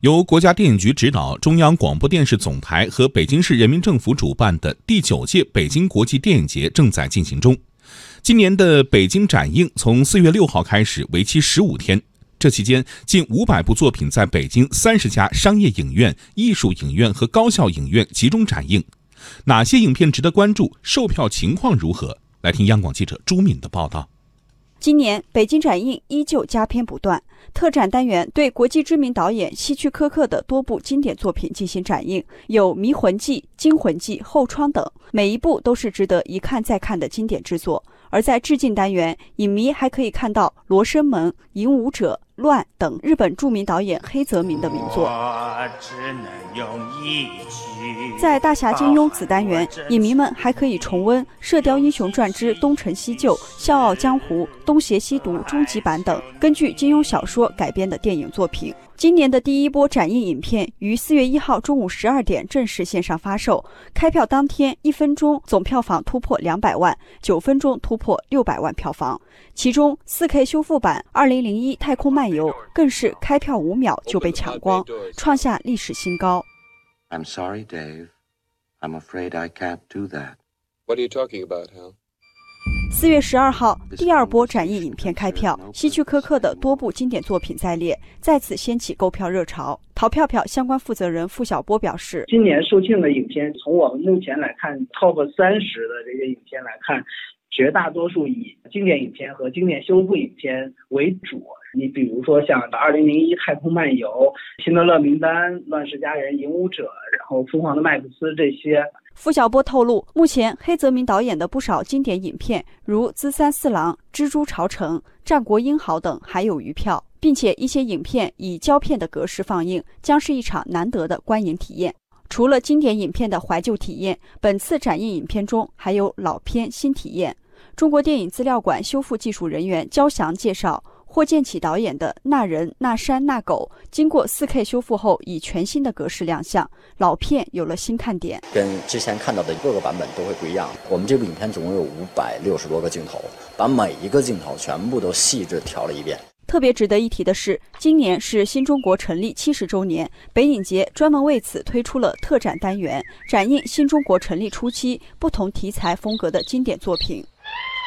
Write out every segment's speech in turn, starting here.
由国家电影局指导、中央广播电视总台和北京市人民政府主办的第九届北京国际电影节正在进行中。今年的北京展映从四月六号开始，为期十五天。这期间，近五百部作品在北京三十家商业影院、艺术影院和高校影院集中展映。哪些影片值得关注？售票情况如何？来听央广记者朱敏的报道。今年北京展映依旧佳片不断，特展单元对国际知名导演希区柯克的多部经典作品进行展映，有《迷魂记》《惊魂记》《后窗》等，每一部都是值得一看再看的经典之作。而在致敬单元，影迷还可以看到《罗生门》《影武者》。乱等日本著名导演黑泽明的名作。在大侠金庸子单元，影迷们还可以重温《射雕英雄传之东成西就》《笑傲江湖》《东邪西毒》终极版等根据金庸小说改编的电影作品。今年的第一波展映影片于四月一号中午十二点正式线上发售，开票当天一分钟总票房突破两百万，九分钟突破六百万票房。其中四 K 修复版《二零零一太空漫游》更是开票五秒就被抢光，创下历史新高。I'm sorry, Dave. I'm afraid I can't do that. What are you talking about, Hal? 四月十二号，第二波展映影片开票，希区柯克的多部经典作品在列，再次掀起购票热潮。淘票票相关负责人付小波表示，今年售罄的影片，从我们目前来看，top 三十的这些影片来看，绝大多数以经典影片和经典修复影片为主。你比如说像《二零零一太空漫游》《辛德勒名单》《乱世佳人》《影武者》，然后《疯狂的麦克斯》这些。付小波透露，目前黑泽明导演的不少经典影片，如《资三四郎》《蜘蛛朝城》《战国英豪》等还有余票，并且一些影片以胶片的格式放映，将是一场难得的观影体验。除了经典影片的怀旧体验，本次展映影片中还有老片新体验。中国电影资料馆修复技术人员焦翔介绍。霍建起导演的《那人那山那狗》经过 4K 修复后，以全新的格式亮相，老片有了新看点。跟之前看到的各个版本都会不一样。我们这部影片总共有五百六十多个镜头，把每一个镜头全部都细致调了一遍。特别值得一提的是，今年是新中国成立七十周年，北影节专门为此推出了特展单元，展映新中国成立初期不同题材风格的经典作品。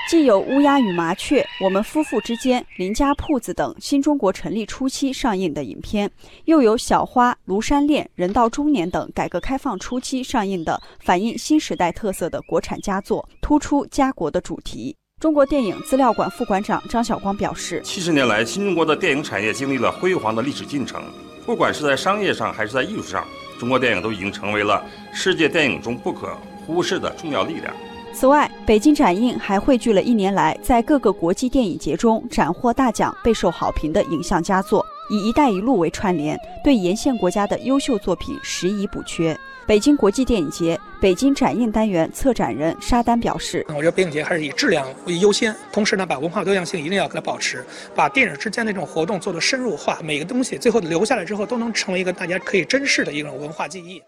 既有《乌鸦与麻雀》《我们夫妇之间》《邻家铺子》等新中国成立初期上映的影片，又有《小花》《庐山恋》《人到中年》等改革开放初期上映的反映新时代特色的国产佳作，突出家国的主题。中国电影资料馆副馆长张晓光表示：七十年来，新中国的电影产业经历了辉煌的历史进程，不管是在商业上还是在艺术上，中国电影都已经成为了世界电影中不可忽视的重要力量。此外，北京展映还汇聚了一年来在各个国际电影节中斩获大奖、备受好评的影像佳作，以“一带一路”为串联，对沿线国家的优秀作品拾遗补缺。北京国际电影节北京展映单元策展人沙丹表示：“我觉得电影节还是以质量为优先，同时呢，把文化多样性一定要给它保持，把电影之间的这种活动做得深入化，每个东西最后留下来之后都能成为一个大家可以珍视的一种文化记忆。”